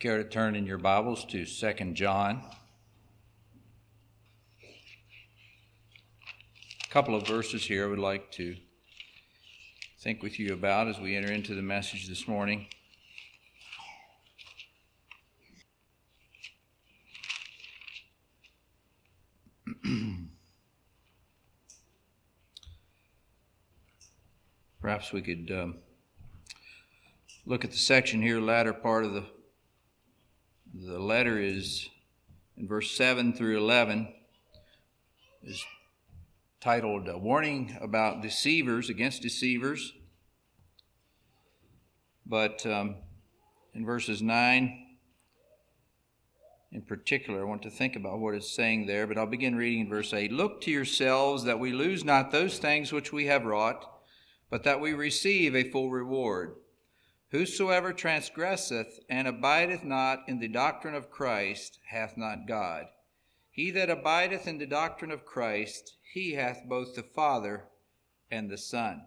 Care to turn in your Bibles to 2 John. A couple of verses here I would like to think with you about as we enter into the message this morning. Perhaps we could um, look at the section here, latter part of the the letter is in verse 7 through 11 is titled a warning about deceivers against deceivers. But um, in verses 9 in particular i want to think about what it's saying there but i'll begin reading in verse 8 look to yourselves that we lose not those things which we have wrought but that we receive a full reward Whosoever transgresseth and abideth not in the doctrine of Christ hath not God. He that abideth in the doctrine of Christ, he hath both the Father and the Son.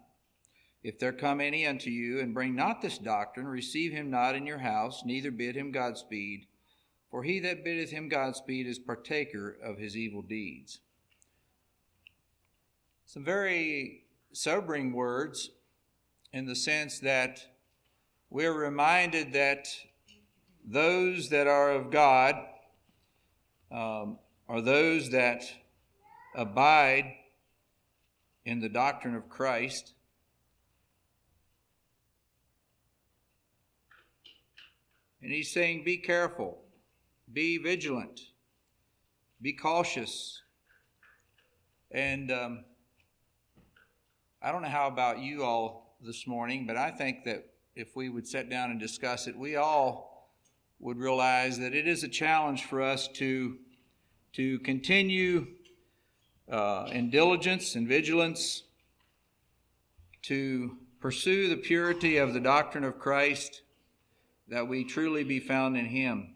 If there come any unto you and bring not this doctrine, receive him not in your house, neither bid him Godspeed. For he that biddeth him Godspeed is partaker of his evil deeds. Some very sobering words in the sense that we're reminded that those that are of God um, are those that abide in the doctrine of Christ. And he's saying, Be careful, be vigilant, be cautious. And um, I don't know how about you all this morning, but I think that if we would sit down and discuss it, we all would realize that it is a challenge for us to, to continue uh, in diligence and vigilance to pursue the purity of the doctrine of Christ, that we truly be found in Him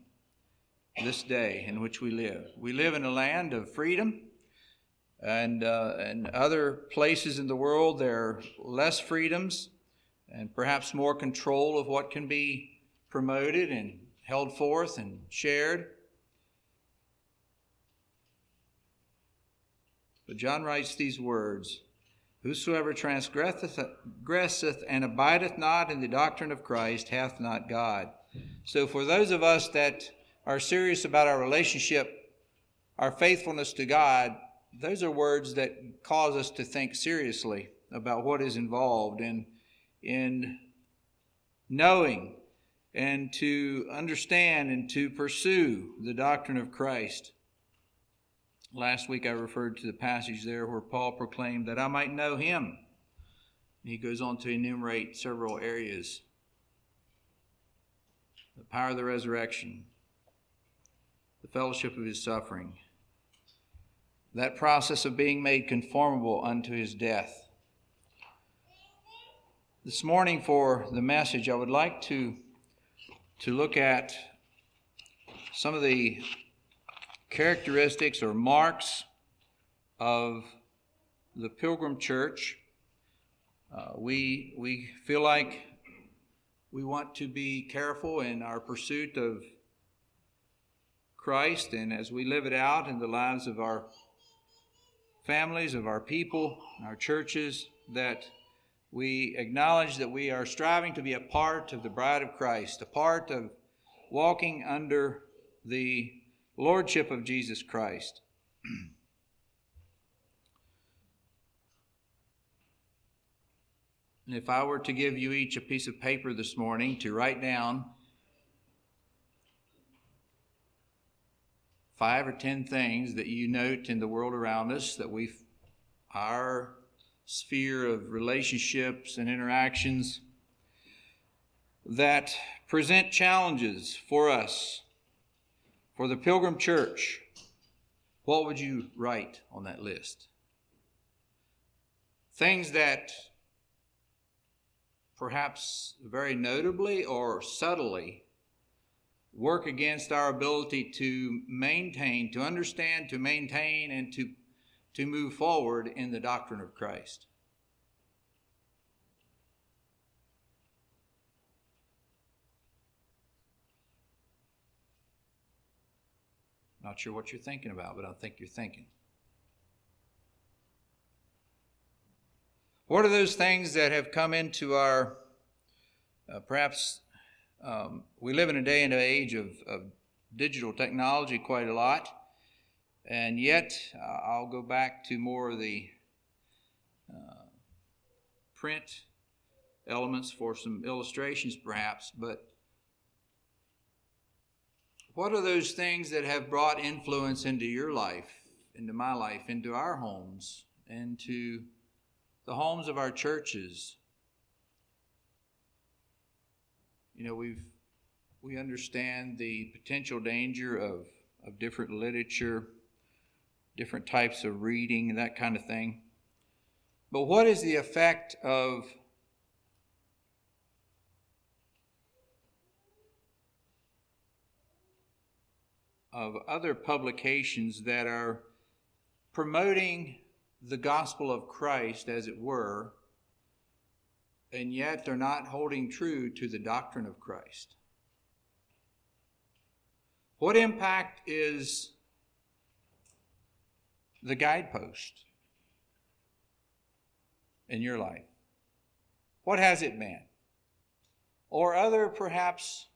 this day in which we live. We live in a land of freedom, and uh, in other places in the world there are less freedoms and perhaps more control of what can be promoted and held forth and shared. But John writes these words Whosoever transgresseth and abideth not in the doctrine of Christ hath not God. So, for those of us that are serious about our relationship, our faithfulness to God, those are words that cause us to think seriously about what is involved in in knowing and to understand and to pursue the doctrine of Christ. Last week I referred to the passage there where Paul proclaimed that I might know him. He goes on to enumerate several areas the power of the resurrection, the fellowship of his suffering, that process of being made conformable unto his death this morning, for the message, I would like to, to look at some of the characteristics or marks of the Pilgrim Church. Uh, we, we feel like we want to be careful in our pursuit of Christ and as we live it out in the lives of our families, of our people, our churches, that we acknowledge that we are striving to be a part of the bride of Christ, a part of walking under the lordship of Jesus Christ. and if I were to give you each a piece of paper this morning to write down five or ten things that you note in the world around us that we our sphere of relationships and interactions that present challenges for us, for the Pilgrim Church, what would you write on that list? Things that perhaps very notably or subtly work against our ability to maintain, to understand, to maintain, and to to move forward in the doctrine of Christ. Not sure what you're thinking about, but I think you're thinking. What are those things that have come into our, uh, perhaps um, we live in a day and age of, of digital technology quite a lot, and yet uh, I'll go back to more of the uh, print elements for some illustrations perhaps, but what are those things that have brought influence into your life, into my life, into our homes, into the homes of our churches? You know, we've we understand the potential danger of, of different literature, different types of reading, that kind of thing. But what is the effect of of other publications that are promoting the gospel of Christ, as it were, and yet they're not holding true to the doctrine of Christ. What impact is the guidepost in your life? What has it been? Or other, perhaps,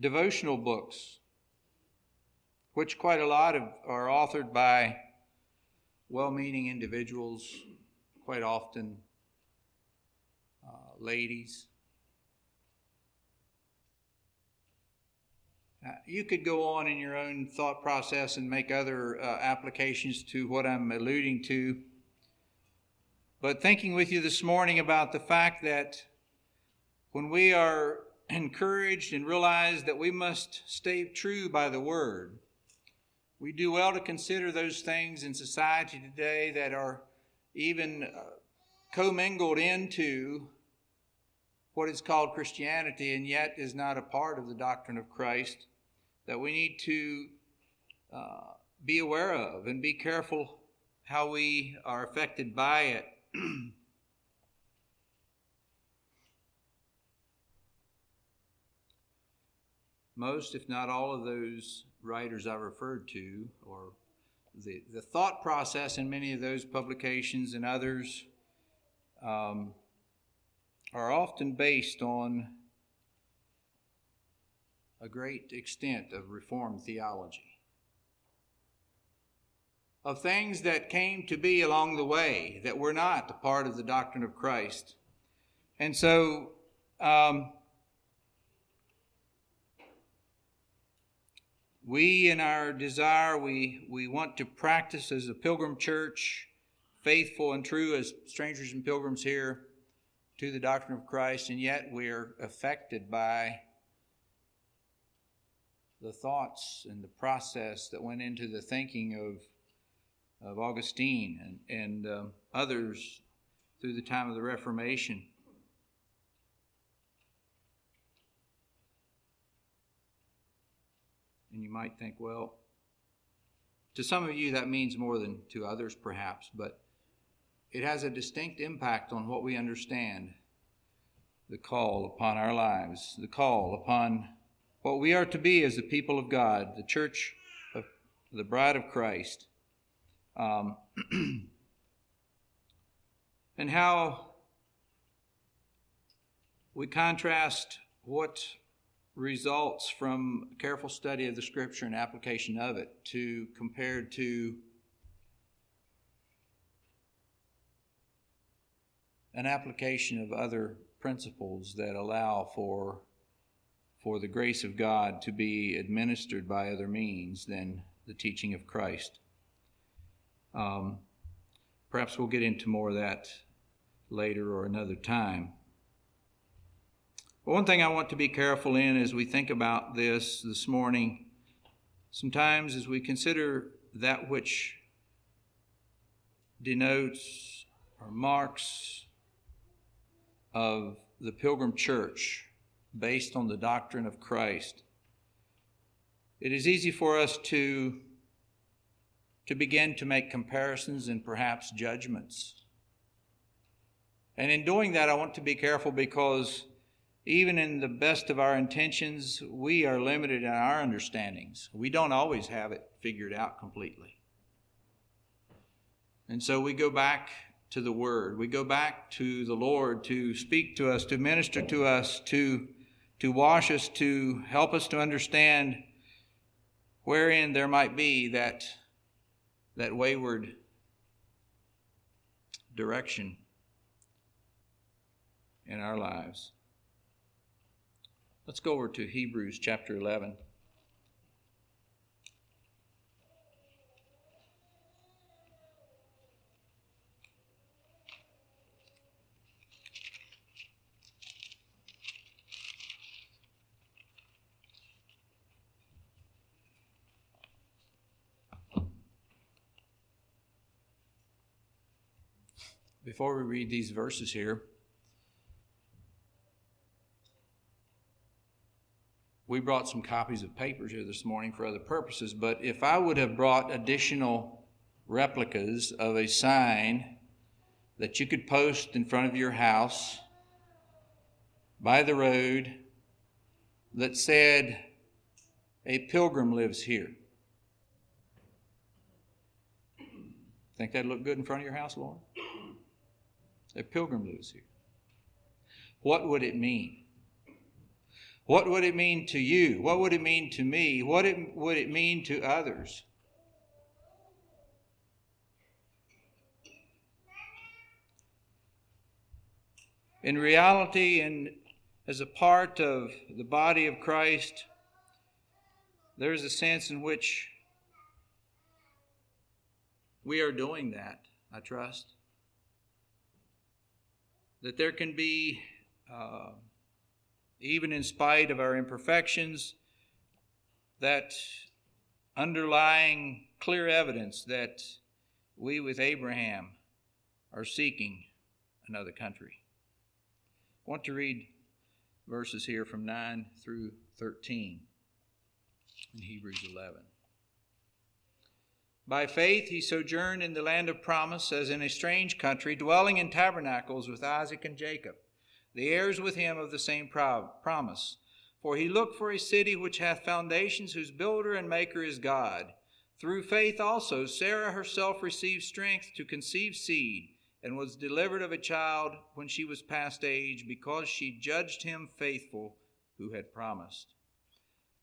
devotional books, which quite a lot of are authored by well meaning individuals, quite often uh, ladies. You could go on in your own thought process and make other uh, applications to what I'm alluding to. But thinking with you this morning about the fact that when we are encouraged and realize that we must stay true by the word. We do well to consider those things in society today that are even uh, commingled into what is called Christianity and yet is not a part of the doctrine of Christ that we need to uh, be aware of and be careful how we are affected by it. most, if not all, of those writers I referred to, or the, the thought process in many of those publications and others, um, are often based on a great extent of Reformed theology. Of things that came to be along the way that were not a part of the doctrine of Christ. And so, um, We, in our desire, we, we want to practice as a pilgrim church, faithful and true as strangers and pilgrims here to the doctrine of Christ, and yet we're affected by the thoughts and the process that went into the thinking of, of Augustine and, and um, others through the time of the Reformation. And you might think, well, to some of you that means more than to others, perhaps, but it has a distinct impact on what we understand the call upon our lives, the call upon what we are to be as the people of God, the church of the bride of Christ. Um, and how we contrast what results from careful study of the scripture and application of it to compared to an application of other principles that allow for for the grace of God to be administered by other means than the teaching of Christ. Um, perhaps we'll get into more of that later or another time. But one thing I want to be careful in as we think about this this morning, sometimes as we consider that which denotes or marks of the Pilgrim Church based on the doctrine of Christ, it is easy for us to, to begin to make comparisons and perhaps judgments. And in doing that, I want to be careful because even in the best of our intentions, we are limited in our understandings. We don't always have it figured out completely. And so we go back to the Word. We go back to the Lord to speak to us, to minister to us, to, to wash us, to help us to understand wherein there might be that, that wayward direction in our lives. Let's go over to Hebrews chapter 11. Before we read these verses here, we brought some copies of papers here this morning for other purposes, but if I would have brought additional replicas of a sign that you could post in front of your house by the road that said, A pilgrim lives here. Think that'd look good in front of your house, Lauren? A pilgrim lives here. What would it mean? What would it mean to you? What would it mean to me? What it, would it mean to others? In reality, and as a part of the body of Christ, there is a sense in which we are doing that, I trust. That there can be. Uh, even in spite of our imperfections, that underlying clear evidence that we with Abraham are seeking another country. I want to read verses here from 9 through 13 in Hebrews 11. By faith he sojourned in the land of promise as in a strange country, dwelling in tabernacles with Isaac and Jacob the heirs with him of the same promise. For he looked for a city which hath foundations, whose builder and maker is God. Through faith also Sarah herself received strength to conceive seed, and was delivered of a child when she was past age, because she judged him faithful who had promised.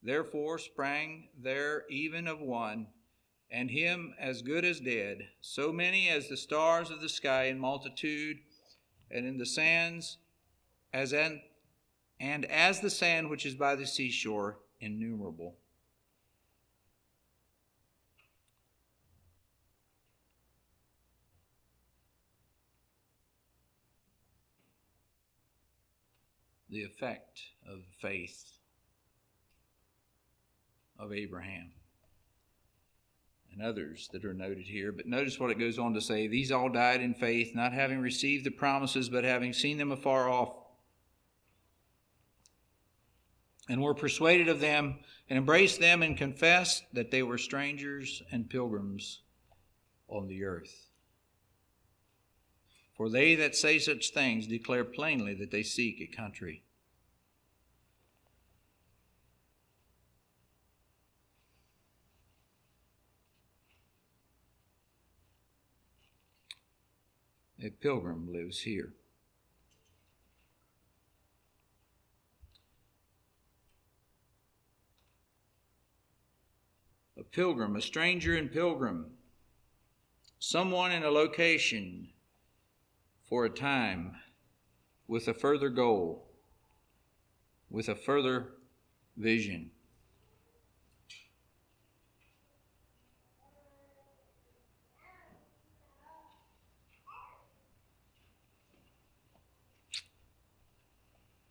Therefore sprang there even of one, and him as good as dead, so many as the stars of the sky in multitude, and in the sands as an, and as the sand which is by the seashore, innumerable. The effect of the faith of Abraham and others that are noted here. But notice what it goes on to say These all died in faith, not having received the promises, but having seen them afar off and were persuaded of them and embraced them and confessed that they were strangers and pilgrims on the earth. For they that say such things declare plainly that they seek a country. A pilgrim lives here. A pilgrim, a stranger and pilgrim, someone in a location for a time with a further goal, with a further vision.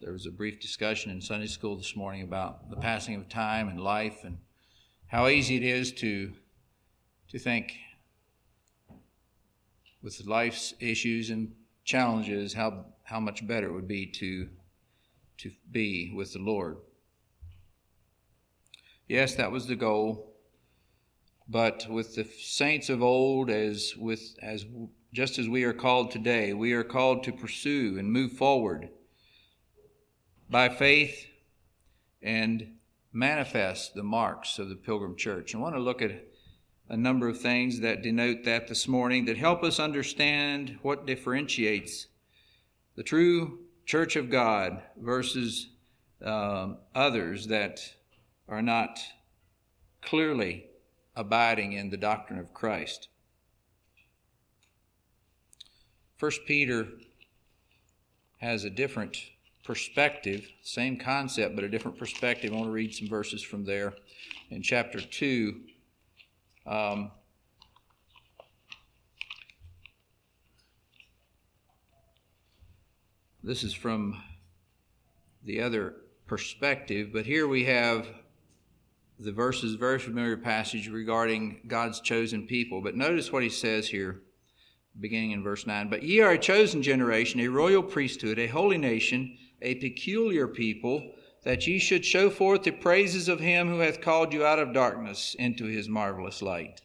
There was a brief discussion in Sunday school this morning about the passing of time and life and how easy it is to, to think with life's issues and challenges, how, how much better it would be to, to be with the Lord. Yes, that was the goal. But with the saints of old, as with as just as we are called today, we are called to pursue and move forward by faith and manifest the marks of the Pilgrim Church. I want to look at a number of things that denote that this morning that help us understand what differentiates the true Church of God versus um, others that are not clearly abiding in the doctrine of Christ. First Peter has a different perspective, same concept, but a different perspective. I want to read some verses from there. In chapter 2, um, this is from the other perspective, but here we have the verses, very familiar passage regarding God's chosen people. But notice what he says here, beginning in verse 9. But ye are a chosen generation, a royal priesthood, a holy nation a peculiar people, that ye should show forth the praises of him who hath called you out of darkness into his marvelous light,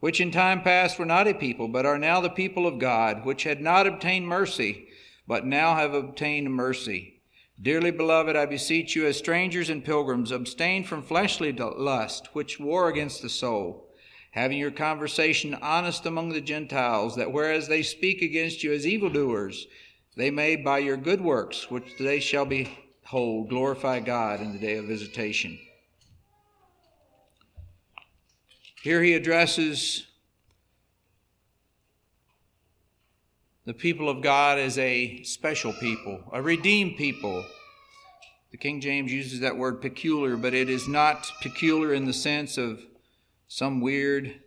which in time past were not a people, but are now the people of God, which had not obtained mercy, but now have obtained mercy. Dearly beloved, I beseech you, as strangers and pilgrims, abstain from fleshly lust, which war against the soul, having your conversation honest among the Gentiles, that whereas they speak against you as evildoers, they may, by your good works, which they shall behold, glorify God in the day of visitation. Here he addresses the people of God as a special people, a redeemed people. The King James uses that word peculiar, but it is not peculiar in the sense of some weird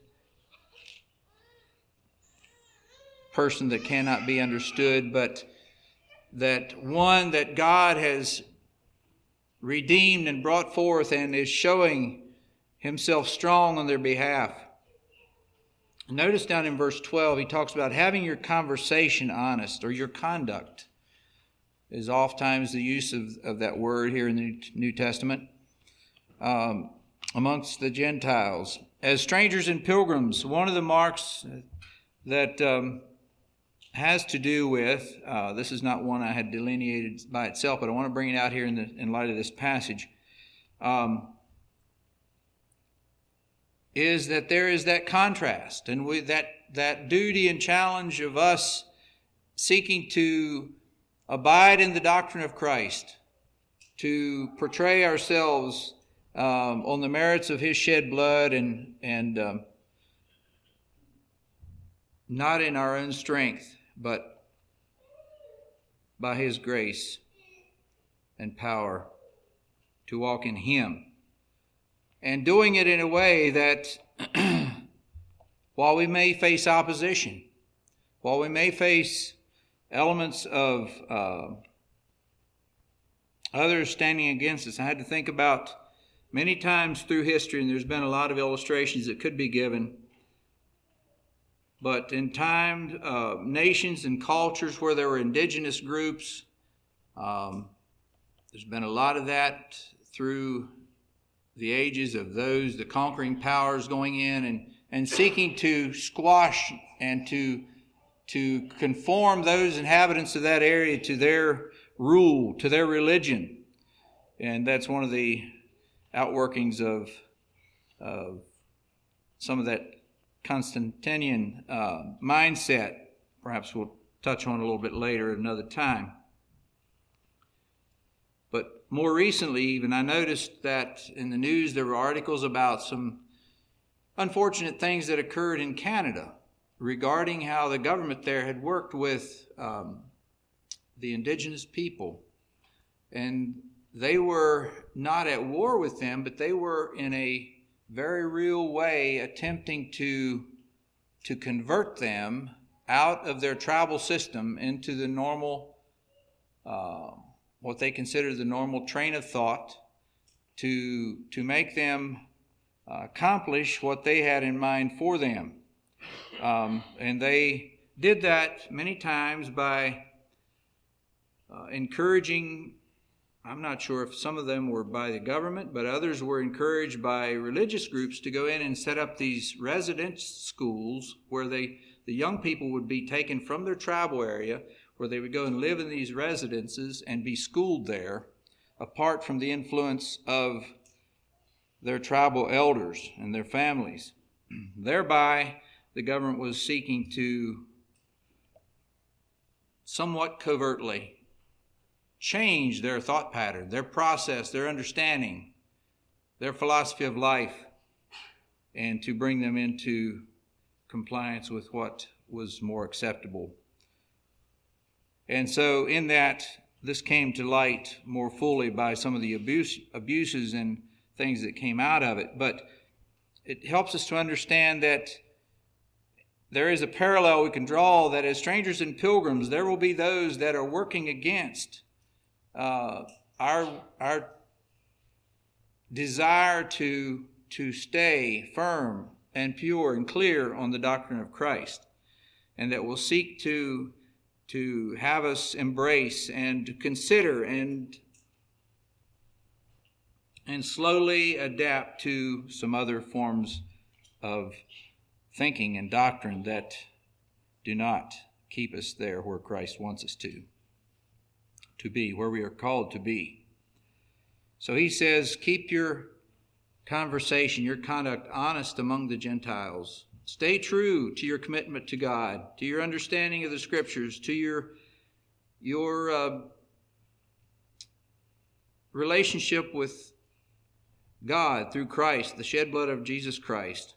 person that cannot be understood, but that one that God has redeemed and brought forth and is showing himself strong on their behalf. Notice down in verse 12, he talks about having your conversation honest or your conduct, is oftentimes the use of, of that word here in the New Testament um, amongst the Gentiles. As strangers and pilgrims, one of the marks that um, has to do with uh, this is not one I had delineated by itself, but I want to bring it out here in, the, in light of this passage. Um, is that there is that contrast and with that that duty and challenge of us seeking to abide in the doctrine of Christ, to portray ourselves um, on the merits of His shed blood and and um, not in our own strength, but by His grace and power to walk in Him. And doing it in a way that while we may face opposition, while we may face elements of uh, others standing against us, I had to think about many times through history, and there's been a lot of illustrations that could be given but in time, uh, nations and cultures where there were indigenous groups, um, there's been a lot of that through the ages of those, the conquering powers going in and, and seeking to squash and to, to conform those inhabitants of that area to their rule, to their religion. And that's one of the outworkings of, of some of that Constantinian uh, mindset. Perhaps we'll touch on a little bit later at another time. But more recently, even, I noticed that in the news there were articles about some unfortunate things that occurred in Canada regarding how the government there had worked with um, the indigenous people. And they were not at war with them, but they were in a very real way attempting to, to convert them out of their tribal system into the normal, uh, what they consider the normal train of thought, to, to make them uh, accomplish what they had in mind for them. Um, and they did that many times by uh, encouraging I'm not sure if some of them were by the government, but others were encouraged by religious groups to go in and set up these residence schools where they, the young people would be taken from their tribal area, where they would go and live in these residences and be schooled there apart from the influence of their tribal elders and their families. Thereby, the government was seeking to somewhat covertly change their thought pattern, their process, their understanding, their philosophy of life, and to bring them into compliance with what was more acceptable. And so, in that, this came to light more fully by some of the abuse, abuses and things that came out of it. But it helps us to understand that there is a parallel we can draw that as strangers and pilgrims, there will be those that are working against uh, our, our desire to, to stay firm and pure and clear on the doctrine of Christ, and that will seek to, to have us embrace and consider and and slowly adapt to some other forms of thinking and doctrine that do not keep us there where Christ wants us to to be, where we are called to be. So he says, keep your conversation, your conduct honest among the Gentiles. Stay true to your commitment to God, to your understanding of the Scriptures, to your your uh, relationship with God through Christ, the shed blood of Jesus Christ.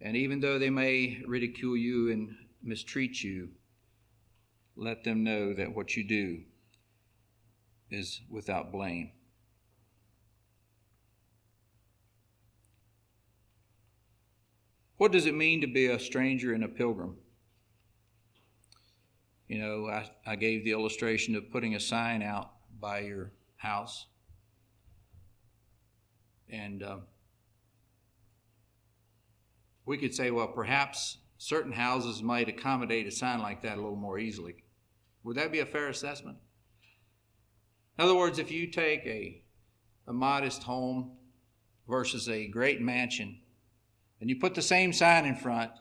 And even though they may ridicule you and mistreat you, let them know that what you do is without blame. What does it mean to be a stranger and a pilgrim? You know, I, I gave the illustration of putting a sign out by your house. And uh, we could say, well, perhaps certain houses might accommodate a sign like that a little more easily. Would that be a fair assessment? In other words, if you take a, a modest home versus a great mansion, and you put the same sign in front,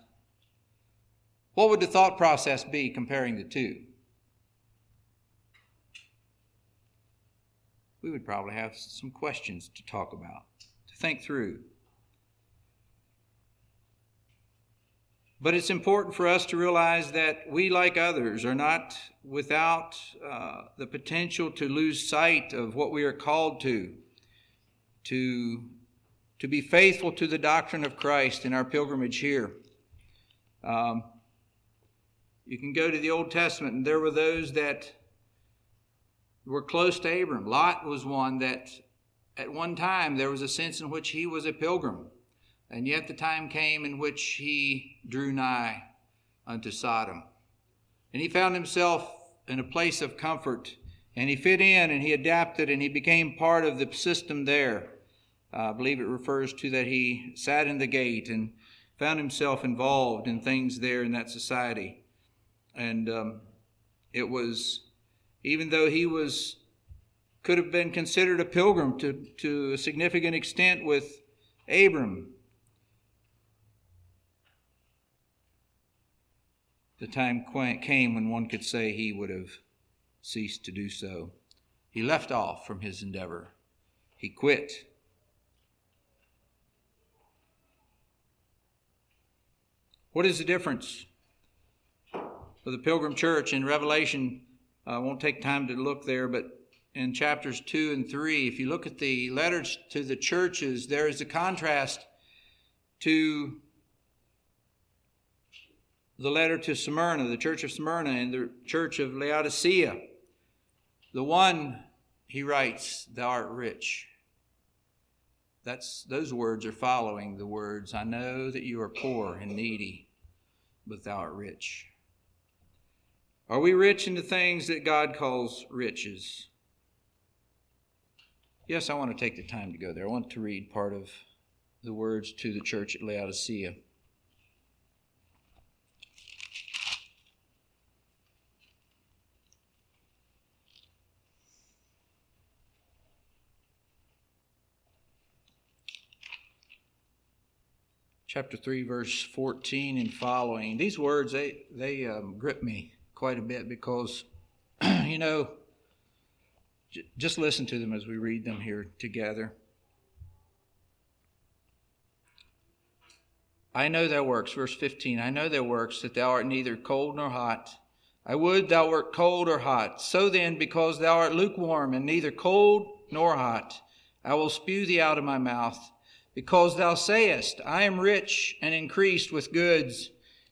what would the thought process be comparing the two? We would probably have some questions to talk about, to think through. But it's important for us to realize that we, like others, are not without uh, the potential to lose sight of what we are called to, to, to be faithful to the doctrine of Christ in our pilgrimage here. Um, you can go to the Old Testament, and there were those that were close to Abram. Lot was one that at one time there was a sense in which he was a pilgrim. And yet the time came in which he drew nigh unto Sodom. And he found himself in a place of comfort, and he fit in and he adapted and he became part of the system there. I believe it refers to that he sat in the gate and found himself involved in things there in that society. And um, it was, even though he was, could have been considered a pilgrim to, to a significant extent with Abram, The time came when one could say he would have ceased to do so. He left off from his endeavor. He quit. What is the difference for the Pilgrim Church in Revelation? I won't take time to look there, but in chapters 2 and 3, if you look at the letters to the churches, there is a contrast to the letter to Smyrna, the church of Smyrna, and the church of Laodicea. The one, he writes, Thou art rich. That's, those words are following the words, I know that you are poor and needy, but thou art rich. Are we rich in the things that God calls riches? Yes, I want to take the time to go there. I want to read part of the words to the church at Laodicea. Chapter 3 verse 14 and following these words they they um, grip me quite a bit because you know just listen to them as we read them here together. I know thy works, verse 15. I know thy works, that thou art neither cold nor hot. I would thou wert cold or hot. So then, because thou art lukewarm and neither cold nor hot, I will spew thee out of my mouth. Because thou sayest, I am rich and increased with goods,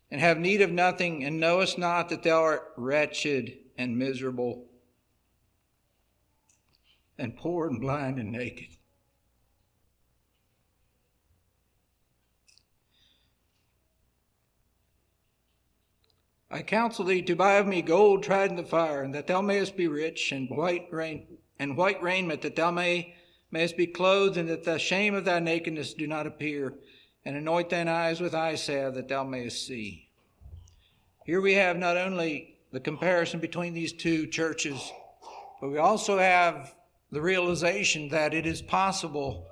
and have need of nothing, and knowest not that thou art wretched and miserable, and poor and blind and naked. I counsel thee to buy of me gold tried in the fire, and that thou mayest be rich, and white rain and white raiment, that thou may mayest be clothed, and that the shame of thy nakedness do not appear, and anoint thine eyes with eye salve, that thou mayest see. Here we have not only the comparison between these two churches, but we also have the realization that it is possible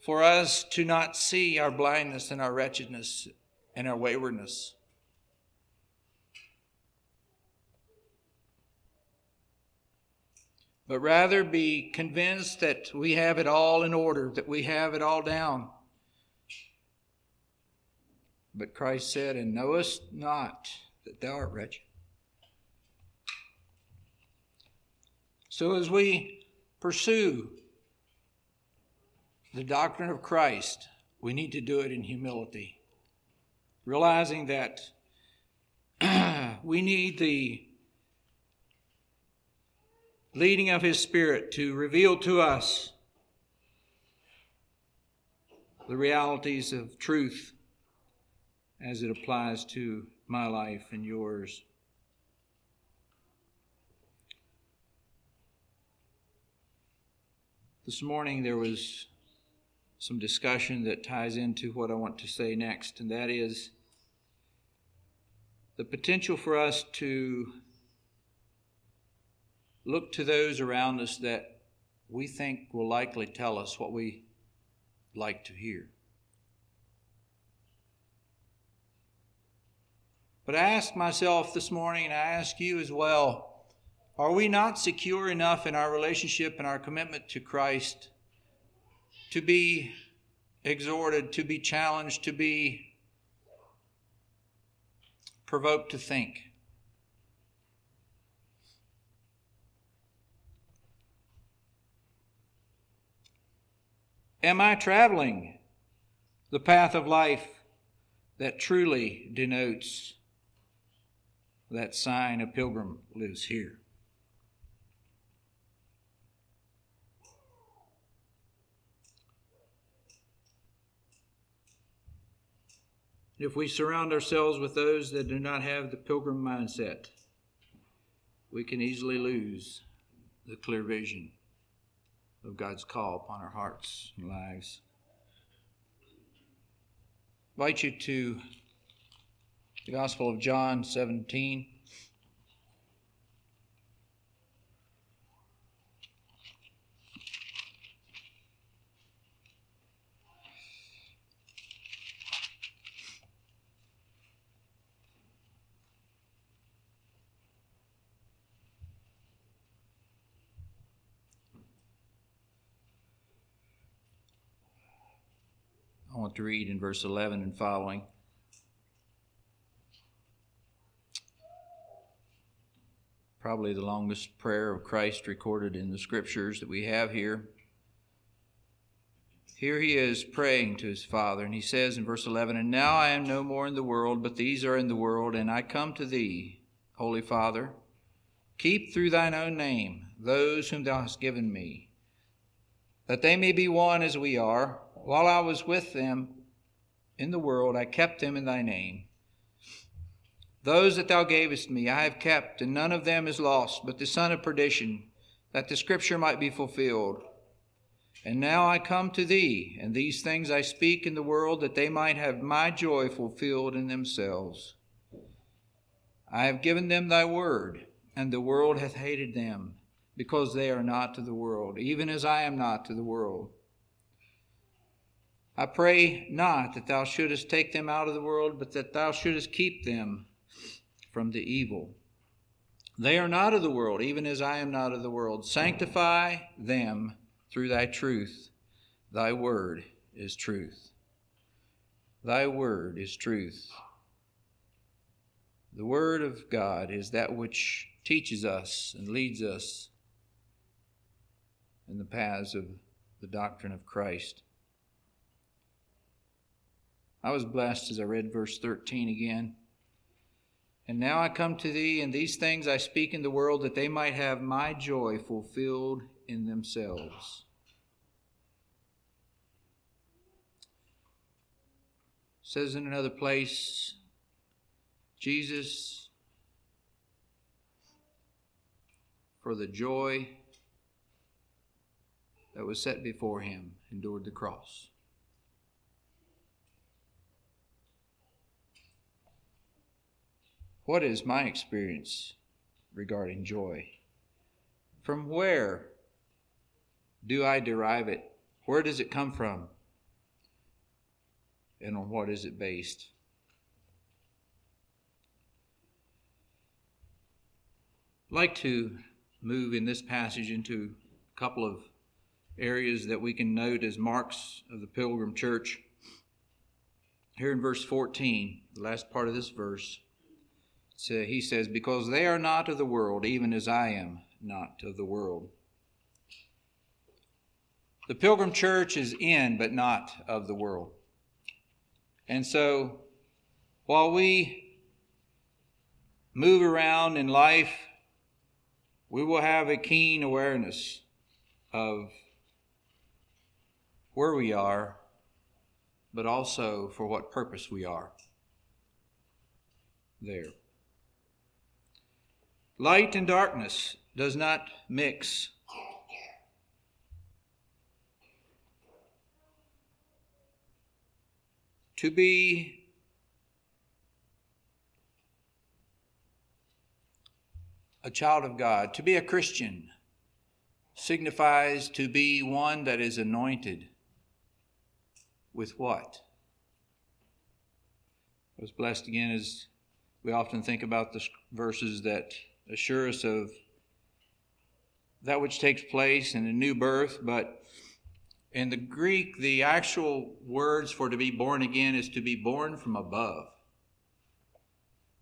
for us to not see our blindness and our wretchedness and our waywardness. But rather be convinced that we have it all in order, that we have it all down. But Christ said, And knowest not that thou art wretched. So as we pursue the doctrine of Christ, we need to do it in humility, realizing that we need the leading of His Spirit to reveal to us the realities of truth as it applies to my life and yours. This morning there was some discussion that ties into what I want to say next, and that is the potential for us to look to those around us that we think will likely tell us what we like to hear. But I ask myself this morning, and I ask you as well are we not secure enough in our relationship and our commitment to Christ to be exhorted, to be challenged, to be provoked to think? Am I traveling the path of life that truly denotes that sign a pilgrim lives here? If we surround ourselves with those that do not have the pilgrim mindset, we can easily lose the clear vision of God's call upon our hearts and lives. I invite you to the Gospel of John 17. To read in verse 11 and following. Probably the longest prayer of Christ recorded in the scriptures that we have here. Here he is praying to his Father, and he says in verse 11, And now I am no more in the world, but these are in the world, and I come to thee, Holy Father. Keep through thine own name those whom thou hast given me, that they may be one as we are while I was with them in the world, I kept them in thy name. Those that thou gavest me I have kept, and none of them is lost, but the son of perdition, that the scripture might be fulfilled. And now I come to thee, and these things I speak in the world, that they might have my joy fulfilled in themselves. I have given them thy word, and the world hath hated them, because they are not to the world, even as I am not to the world. I pray not that thou shouldest take them out of the world, but that thou shouldest keep them from the evil. They are not of the world, even as I am not of the world. Sanctify them through thy truth. Thy word is truth. Thy word is truth. The word of God is that which teaches us and leads us in the paths of the doctrine of Christ. I was blessed as I read verse 13 again. And now I come to thee, and these things I speak in the world, that they might have my joy fulfilled in themselves. Says in another place, Jesus, for the joy that was set before him, endured the cross. What is my experience regarding joy? From where do I derive it? Where does it come from? And on what is it based? I'd like to move in this passage into a couple of areas that we can note as marks of the Pilgrim Church. Here in verse 14, the last part of this verse, so he says, Because they are not of the world, even as I am not of the world. The Pilgrim Church is in, but not of the world. And so, while we move around in life, we will have a keen awareness of where we are, but also for what purpose we are there. Light and darkness does not mix. To be a child of God, to be a Christian, signifies to be one that is anointed with what? I was blessed again as we often think about the verses that assure us of that which takes place in a new birth, but in the Greek, the actual words for to be born again is to be born from above.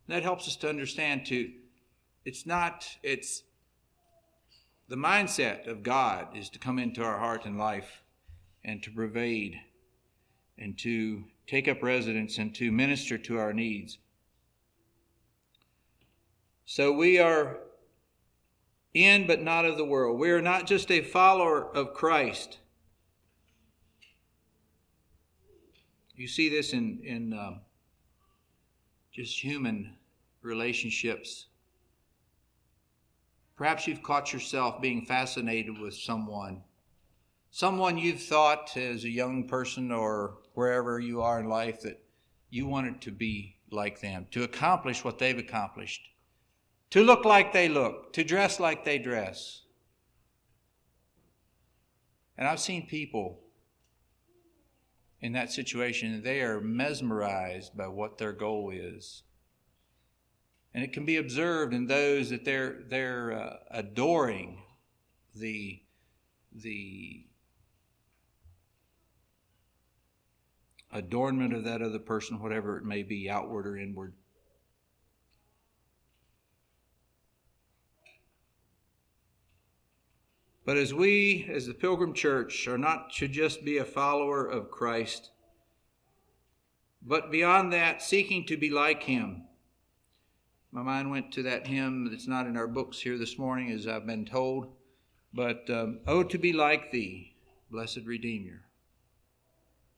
That helps us to understand to it's not it's the mindset of God is to come into our heart and life and to pervade and to take up residence and to minister to our needs. So we are in but not of the world. We are not just a follower of Christ. You see this in, in um, just human relationships. Perhaps you've caught yourself being fascinated with someone. Someone you've thought as a young person or wherever you are in life that you wanted to be like them, to accomplish what they've accomplished to look like they look, to dress like they dress. And I've seen people in that situation, they are mesmerized by what their goal is. And it can be observed in those that they're, they're uh, adoring the, the adornment of that other person, whatever it may be, outward or inward. But as we, as the Pilgrim Church, are not to just be a follower of Christ, but beyond that, seeking to be like Him. My mind went to that hymn that's not in our books here this morning, as I've been told. But, um, Oh, to be like Thee, blessed Redeemer.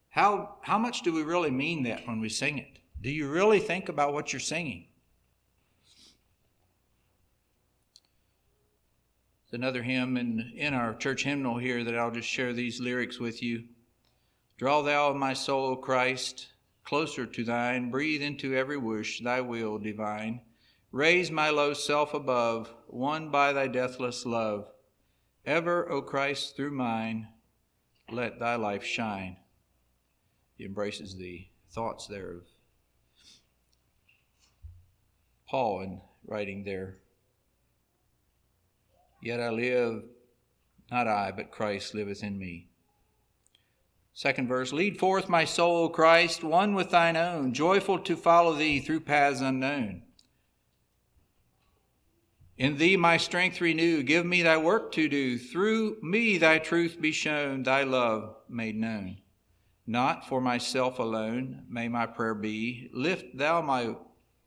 How, how much do we really mean that when we sing it? Do you really think about what you're singing? Another hymn in, in our church hymnal here that I'll just share these lyrics with you. Draw thou my soul, O Christ, closer to thine, breathe into every wish thy will divine. Raise my low self above, won by thy deathless love. Ever, O Christ, through mine, let thy life shine. He embraces the thoughts there of Paul in writing there Yet I live, not I, but Christ liveth in me. Second verse Lead forth my soul, O Christ, one with thine own, joyful to follow thee through paths unknown. In thee my strength renew, give me thy work to do. Through me thy truth be shown, thy love made known. Not for myself alone may my prayer be. Lift thou my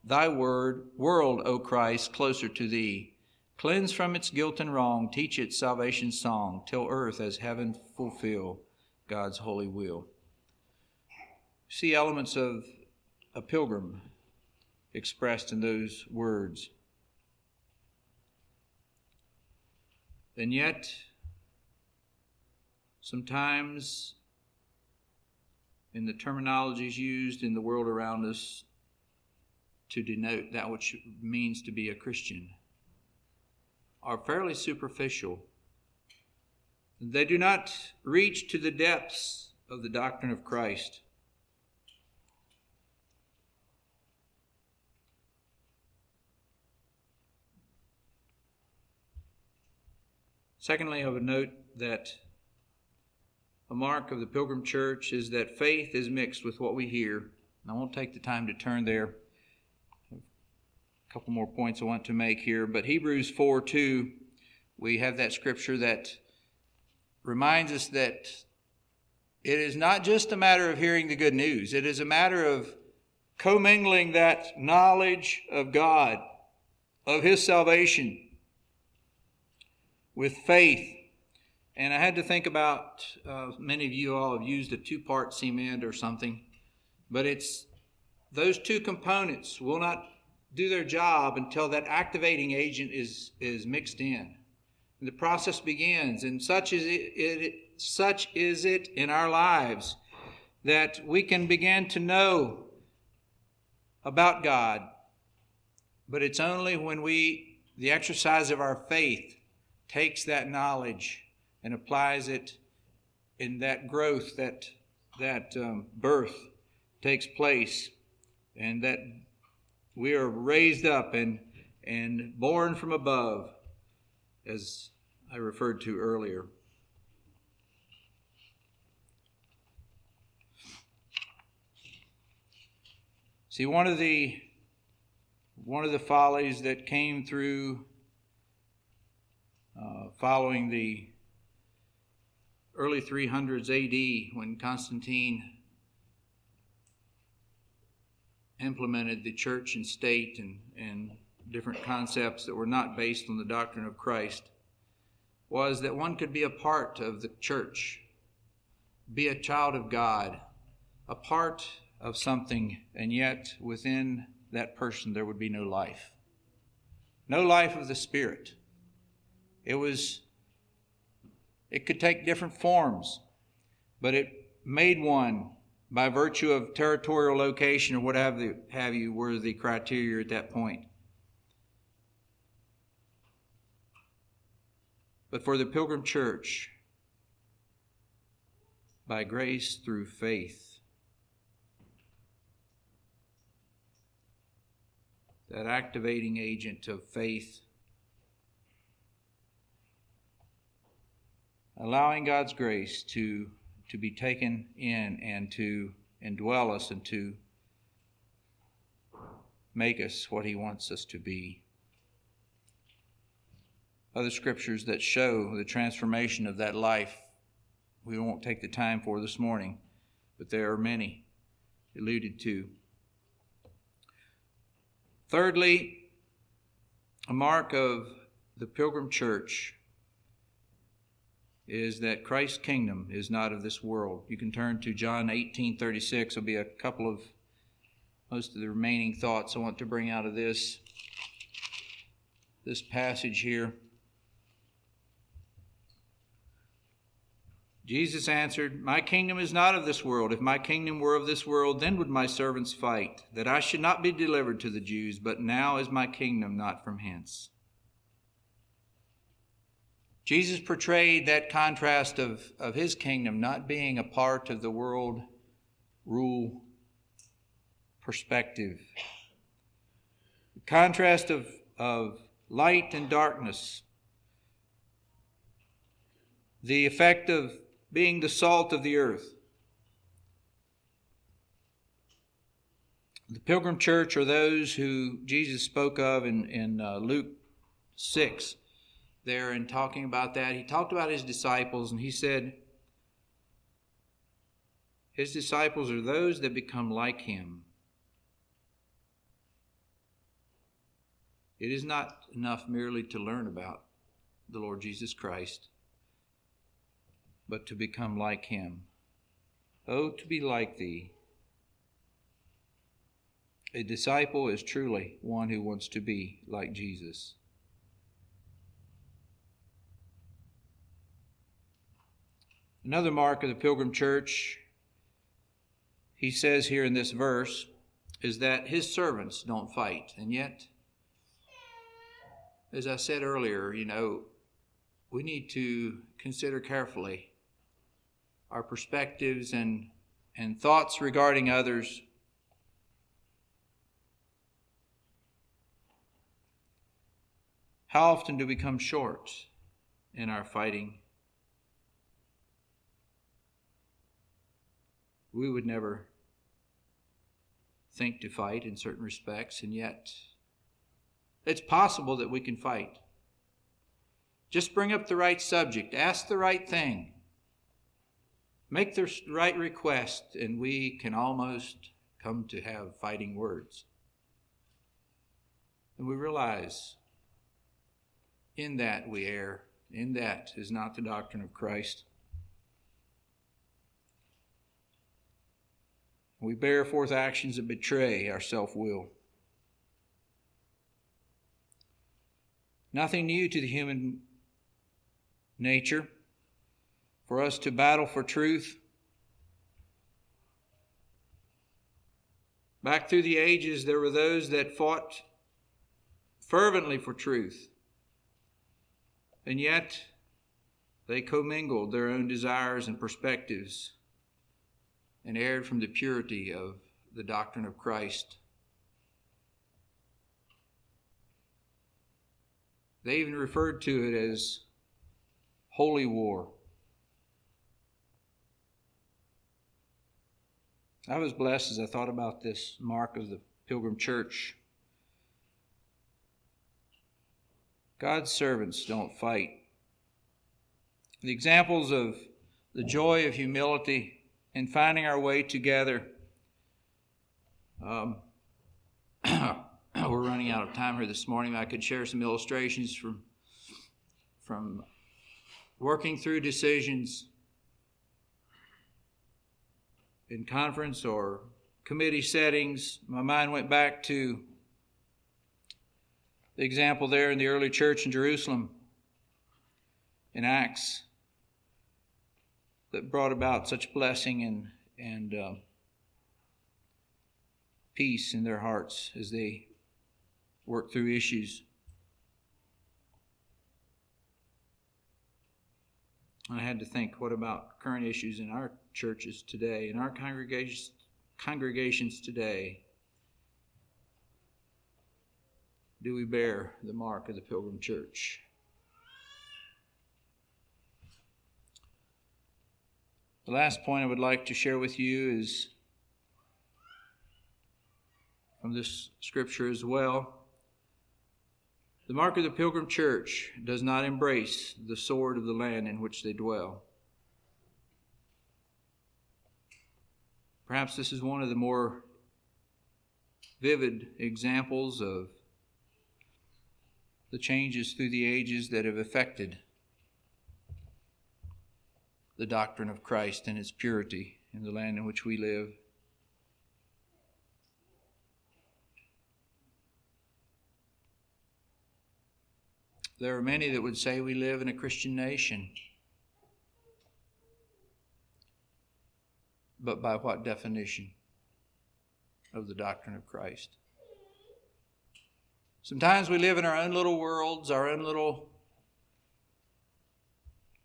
thy word, world, O Christ, closer to thee. Cleanse from its guilt and wrong, teach its salvation song, till earth as heaven fulfill God's holy will. See elements of a pilgrim expressed in those words. And yet, sometimes in the terminologies used in the world around us to denote that which means to be a Christian, are fairly superficial. They do not reach to the depths of the doctrine of Christ. Secondly, I would note that a mark of the Pilgrim Church is that faith is mixed with what we hear. I won't take the time to turn there couple more points I want to make here. But Hebrews 4 2, we have that scripture that reminds us that it is not just a matter of hearing the good news, it is a matter of commingling that knowledge of God, of His salvation, with faith. And I had to think about uh, many of you all have used a two part cement or something, but it's those two components will not do their job until that activating agent is, is mixed in. And the process begins, and such is it, it, such is it in our lives that we can begin to know about God. But it's only when we, the exercise of our faith, takes that knowledge and applies it in that growth, that that um, birth takes place, and that we are raised up and, and born from above, as I referred to earlier. See, one of the one of the follies that came through uh, following the early 300s AD when Constantine implemented the church and state and, and different concepts that were not based on the doctrine of Christ was that one could be a part of the church, be a child of God, a part of something, and yet within that person there would be no life. No life of the Spirit. It was, it could take different forms, but it made one by virtue of territorial location or what have you, have you were the criteria at that point. But for the Pilgrim Church, by grace through faith, that activating agent of faith, allowing God's grace to to be taken in and to indwell us and to make us what He wants us to be. Other scriptures that show the transformation of that life we won't take the time for this morning, but there are many alluded to. Thirdly, a mark of the Pilgrim Church is that Christ's kingdom is not of this world. You can turn to John 18 36. There'll be a couple of most of the remaining thoughts I want to bring out of this this passage here. Jesus answered, My kingdom is not of this world. If my kingdom were of this world, then would my servants fight, that I should not be delivered to the Jews, but now is my kingdom not from hence. Jesus portrayed that contrast of, of his kingdom not being a part of the world rule perspective. The contrast of, of light and darkness, the effect of being the salt of the earth. The pilgrim church are those who Jesus spoke of in, in uh, Luke 6 there and talking about that. He talked about his disciples and he said, His disciples are those that become like him. It is not enough merely to learn about the Lord Jesus Christ, but to become like him. Oh, to be like thee. A disciple is truly one who wants to be like Jesus. Another mark of the Pilgrim Church, he says here in this verse, is that his servants don't fight. And yet, as I said earlier, you know, we need to consider carefully our perspectives and, and thoughts regarding others. How often do we come short in our fighting? We would never think to fight in certain respects, and yet it's possible that we can fight. Just bring up the right subject, ask the right thing, make the right request, and we can almost come to have fighting words. And we realize in that we err, in that is not the doctrine of Christ. We bear forth actions that betray our self will. Nothing new to the human nature for us to battle for truth. Back through the ages, there were those that fought fervently for truth, and yet they commingled their own desires and perspectives and erred from the purity of the doctrine of Christ. They even referred to it as holy war. I was blessed as I thought about this mark of the Pilgrim Church. God's servants don't fight. The examples of the joy of humility in finding our way together. Um, we're running out of time here this morning. I could share some illustrations from from working through decisions in conference or committee settings. My mind went back to the example there in the early church in Jerusalem in Acts that brought about such blessing and and uh, peace in their hearts as they work through issues. I had to think, what about current issues in our churches today, in our congregations, congregations today? Do we bear the mark of the Pilgrim Church? The last point I would like to share with you is from this scripture as well. The mark of the pilgrim church does not embrace the sword of the land in which they dwell. Perhaps this is one of the more vivid examples of the changes through the ages that have affected the doctrine of Christ and its purity in the land in which we live. There are many that would say we live in a Christian nation. But by what definition of the doctrine of Christ? Sometimes we live in our own little worlds, our own little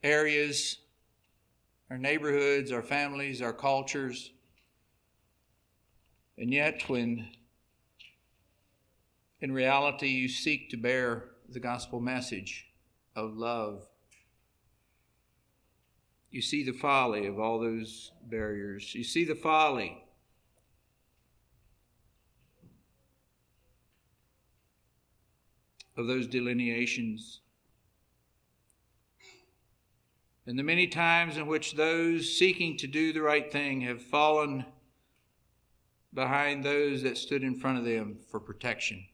areas our neighborhoods, our families, our cultures. And yet, when in reality you seek to bear the gospel message of love, you see the folly of all those barriers. You see the folly of those delineations. And the many times in which those seeking to do the right thing have fallen behind those that stood in front of them for protection.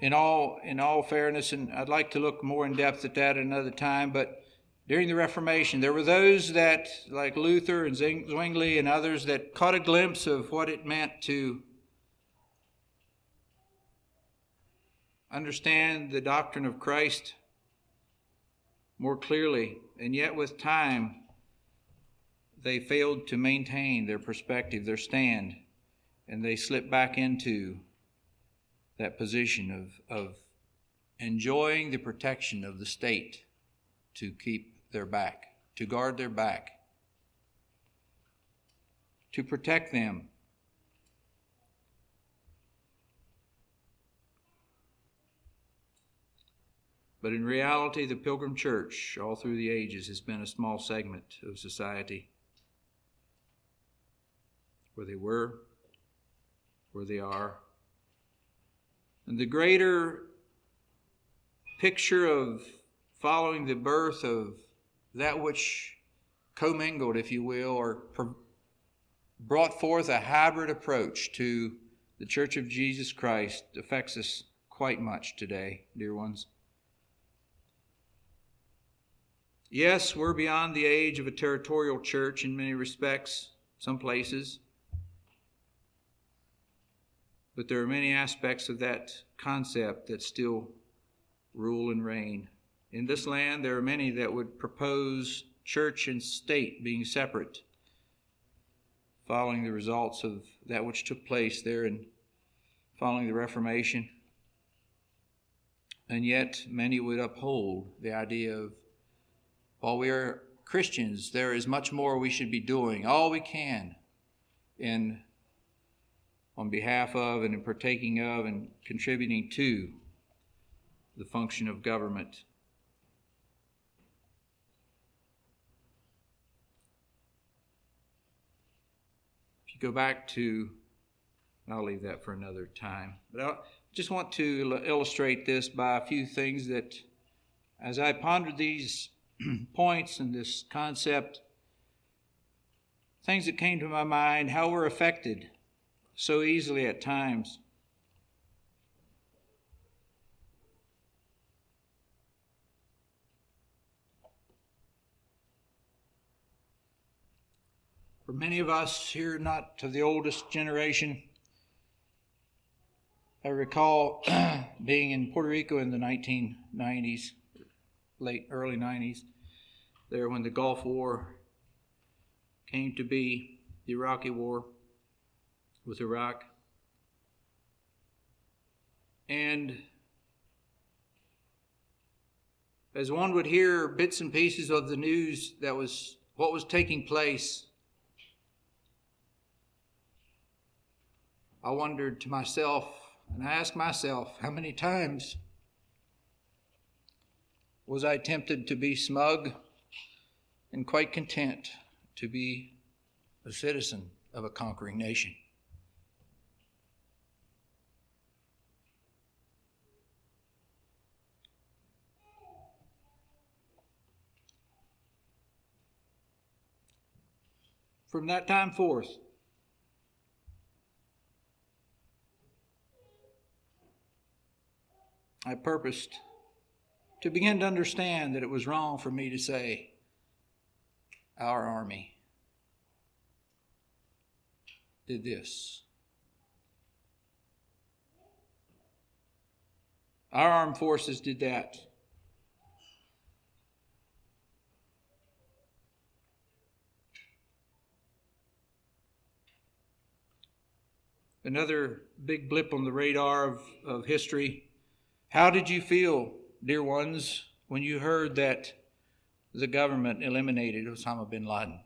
In all, in all fairness, and I'd like to look more in depth at that another time, but during the Reformation, there were those that, like Luther and Zwingli and others, that caught a glimpse of what it meant to understand the doctrine of Christ more clearly, and yet with time, they failed to maintain their perspective, their stand, and they slipped back into that position of, of enjoying the protection of the state to keep their back, to guard their back, to protect them But in reality, the Pilgrim Church, all through the ages, has been a small segment of society where they were, where they are. And the greater picture of following the birth of that which commingled, if you will, or brought forth a hybrid approach to the Church of Jesus Christ affects us quite much today, dear ones. Yes, we're beyond the age of a territorial church in many respects, some places. But there are many aspects of that concept that still rule and reign. In this land, there are many that would propose church and state being separate, following the results of that which took place there and following the Reformation. And yet, many would uphold the idea of while we are Christians, there is much more we should be doing, all we can, in on behalf of and in partaking of and contributing to the function of government. If you go back to, I'll leave that for another time, but I just want to illustrate this by a few things that, as I pondered these points and this concept, things that came to my mind, how we're affected so easily at times. For many of us here, not to the oldest generation, I recall being in Puerto Rico in the 1990s late early 90s there when the Gulf War came to be, the Iraqi War with Iraq. And as one would hear bits and pieces of the news that was what was taking place, I wondered to myself, and I asked myself, how many times was I tempted to be smug and quite content to be a citizen of a conquering nation. From that time forth, I purposed to begin to understand that it was wrong for me to say, our army did this. Our armed forces did that. Another big blip on the radar of, of history. How did you feel dear ones, when you heard that the government eliminated Osama bin Laden?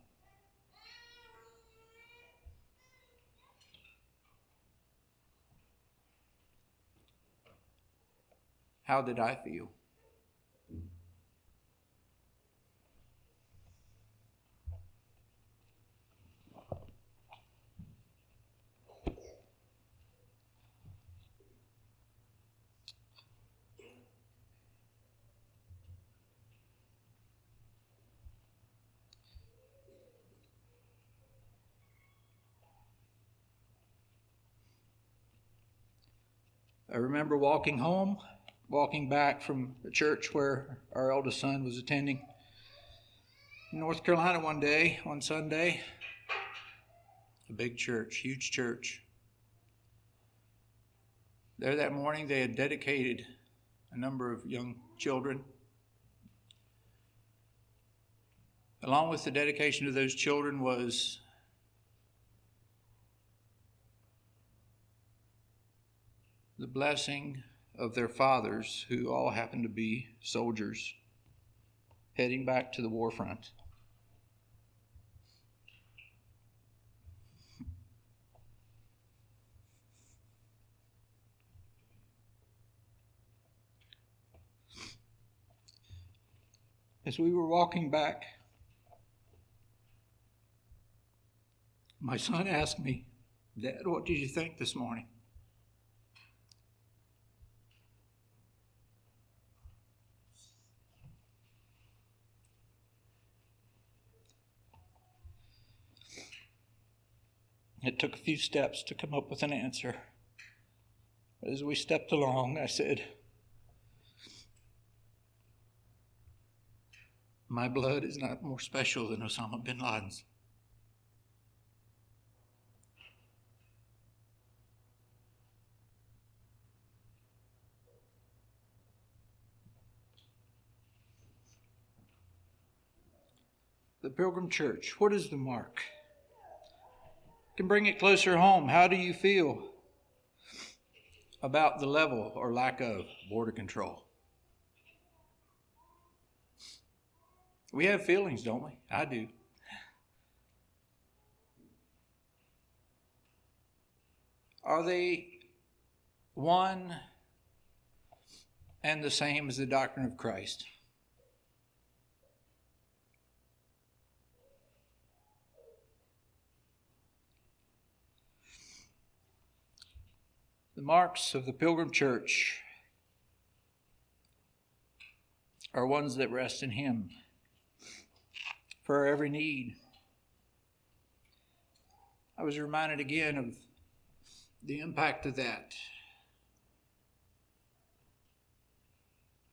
How did I feel? Remember walking home, walking back from the church where our eldest son was attending in North Carolina one day, one Sunday. A big church, huge church. There that morning, they had dedicated a number of young children. Along with the dedication of those children was the blessing of their fathers, who all happened to be soldiers heading back to the war front. As we were walking back, my son asked me, Dad, what did you think this morning? It took a few steps to come up with an answer. As we stepped along, I said, My blood is not more special than Osama bin Laden's. The Pilgrim Church, what is the mark? Can bring it closer home. How do you feel about the level or lack of border control? We have feelings, don't we? I do. Are they one and the same as the doctrine of Christ? The marks of the Pilgrim Church are ones that rest in Him for every need. I was reminded again of the impact of that.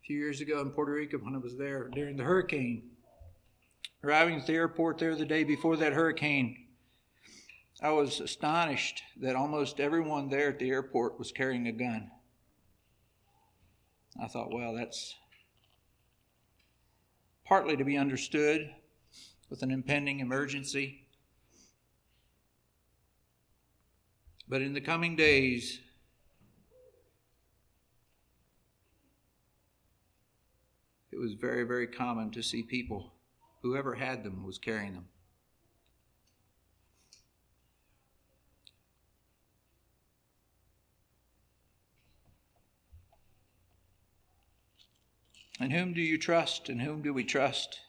A few years ago in Puerto Rico, when I was there during the hurricane, arriving at the airport there the day before that hurricane, I was astonished that almost everyone there at the airport was carrying a gun. I thought, well, that's partly to be understood with an impending emergency. But in the coming days, it was very, very common to see people, whoever had them was carrying them. In whom do you trust? In whom do we trust?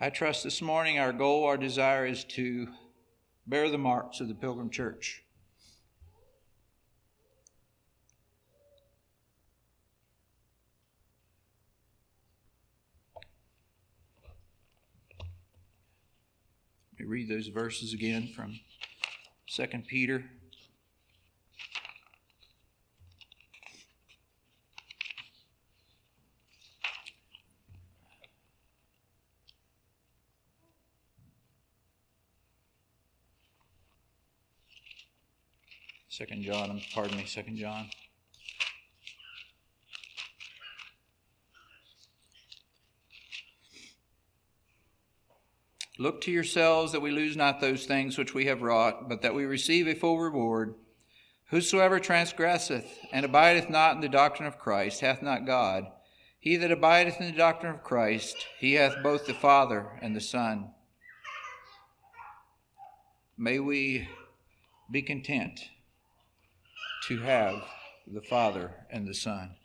I trust this morning our goal, our desire is to bear the marks of the Pilgrim Church. Let me read those verses again from 2 Peter Second John, pardon me, Second John. Look to yourselves that we lose not those things which we have wrought, but that we receive a full reward. Whosoever transgresseth and abideth not in the doctrine of Christ hath not God. He that abideth in the doctrine of Christ, he hath both the Father and the Son. May we be content to have the Father and the Son.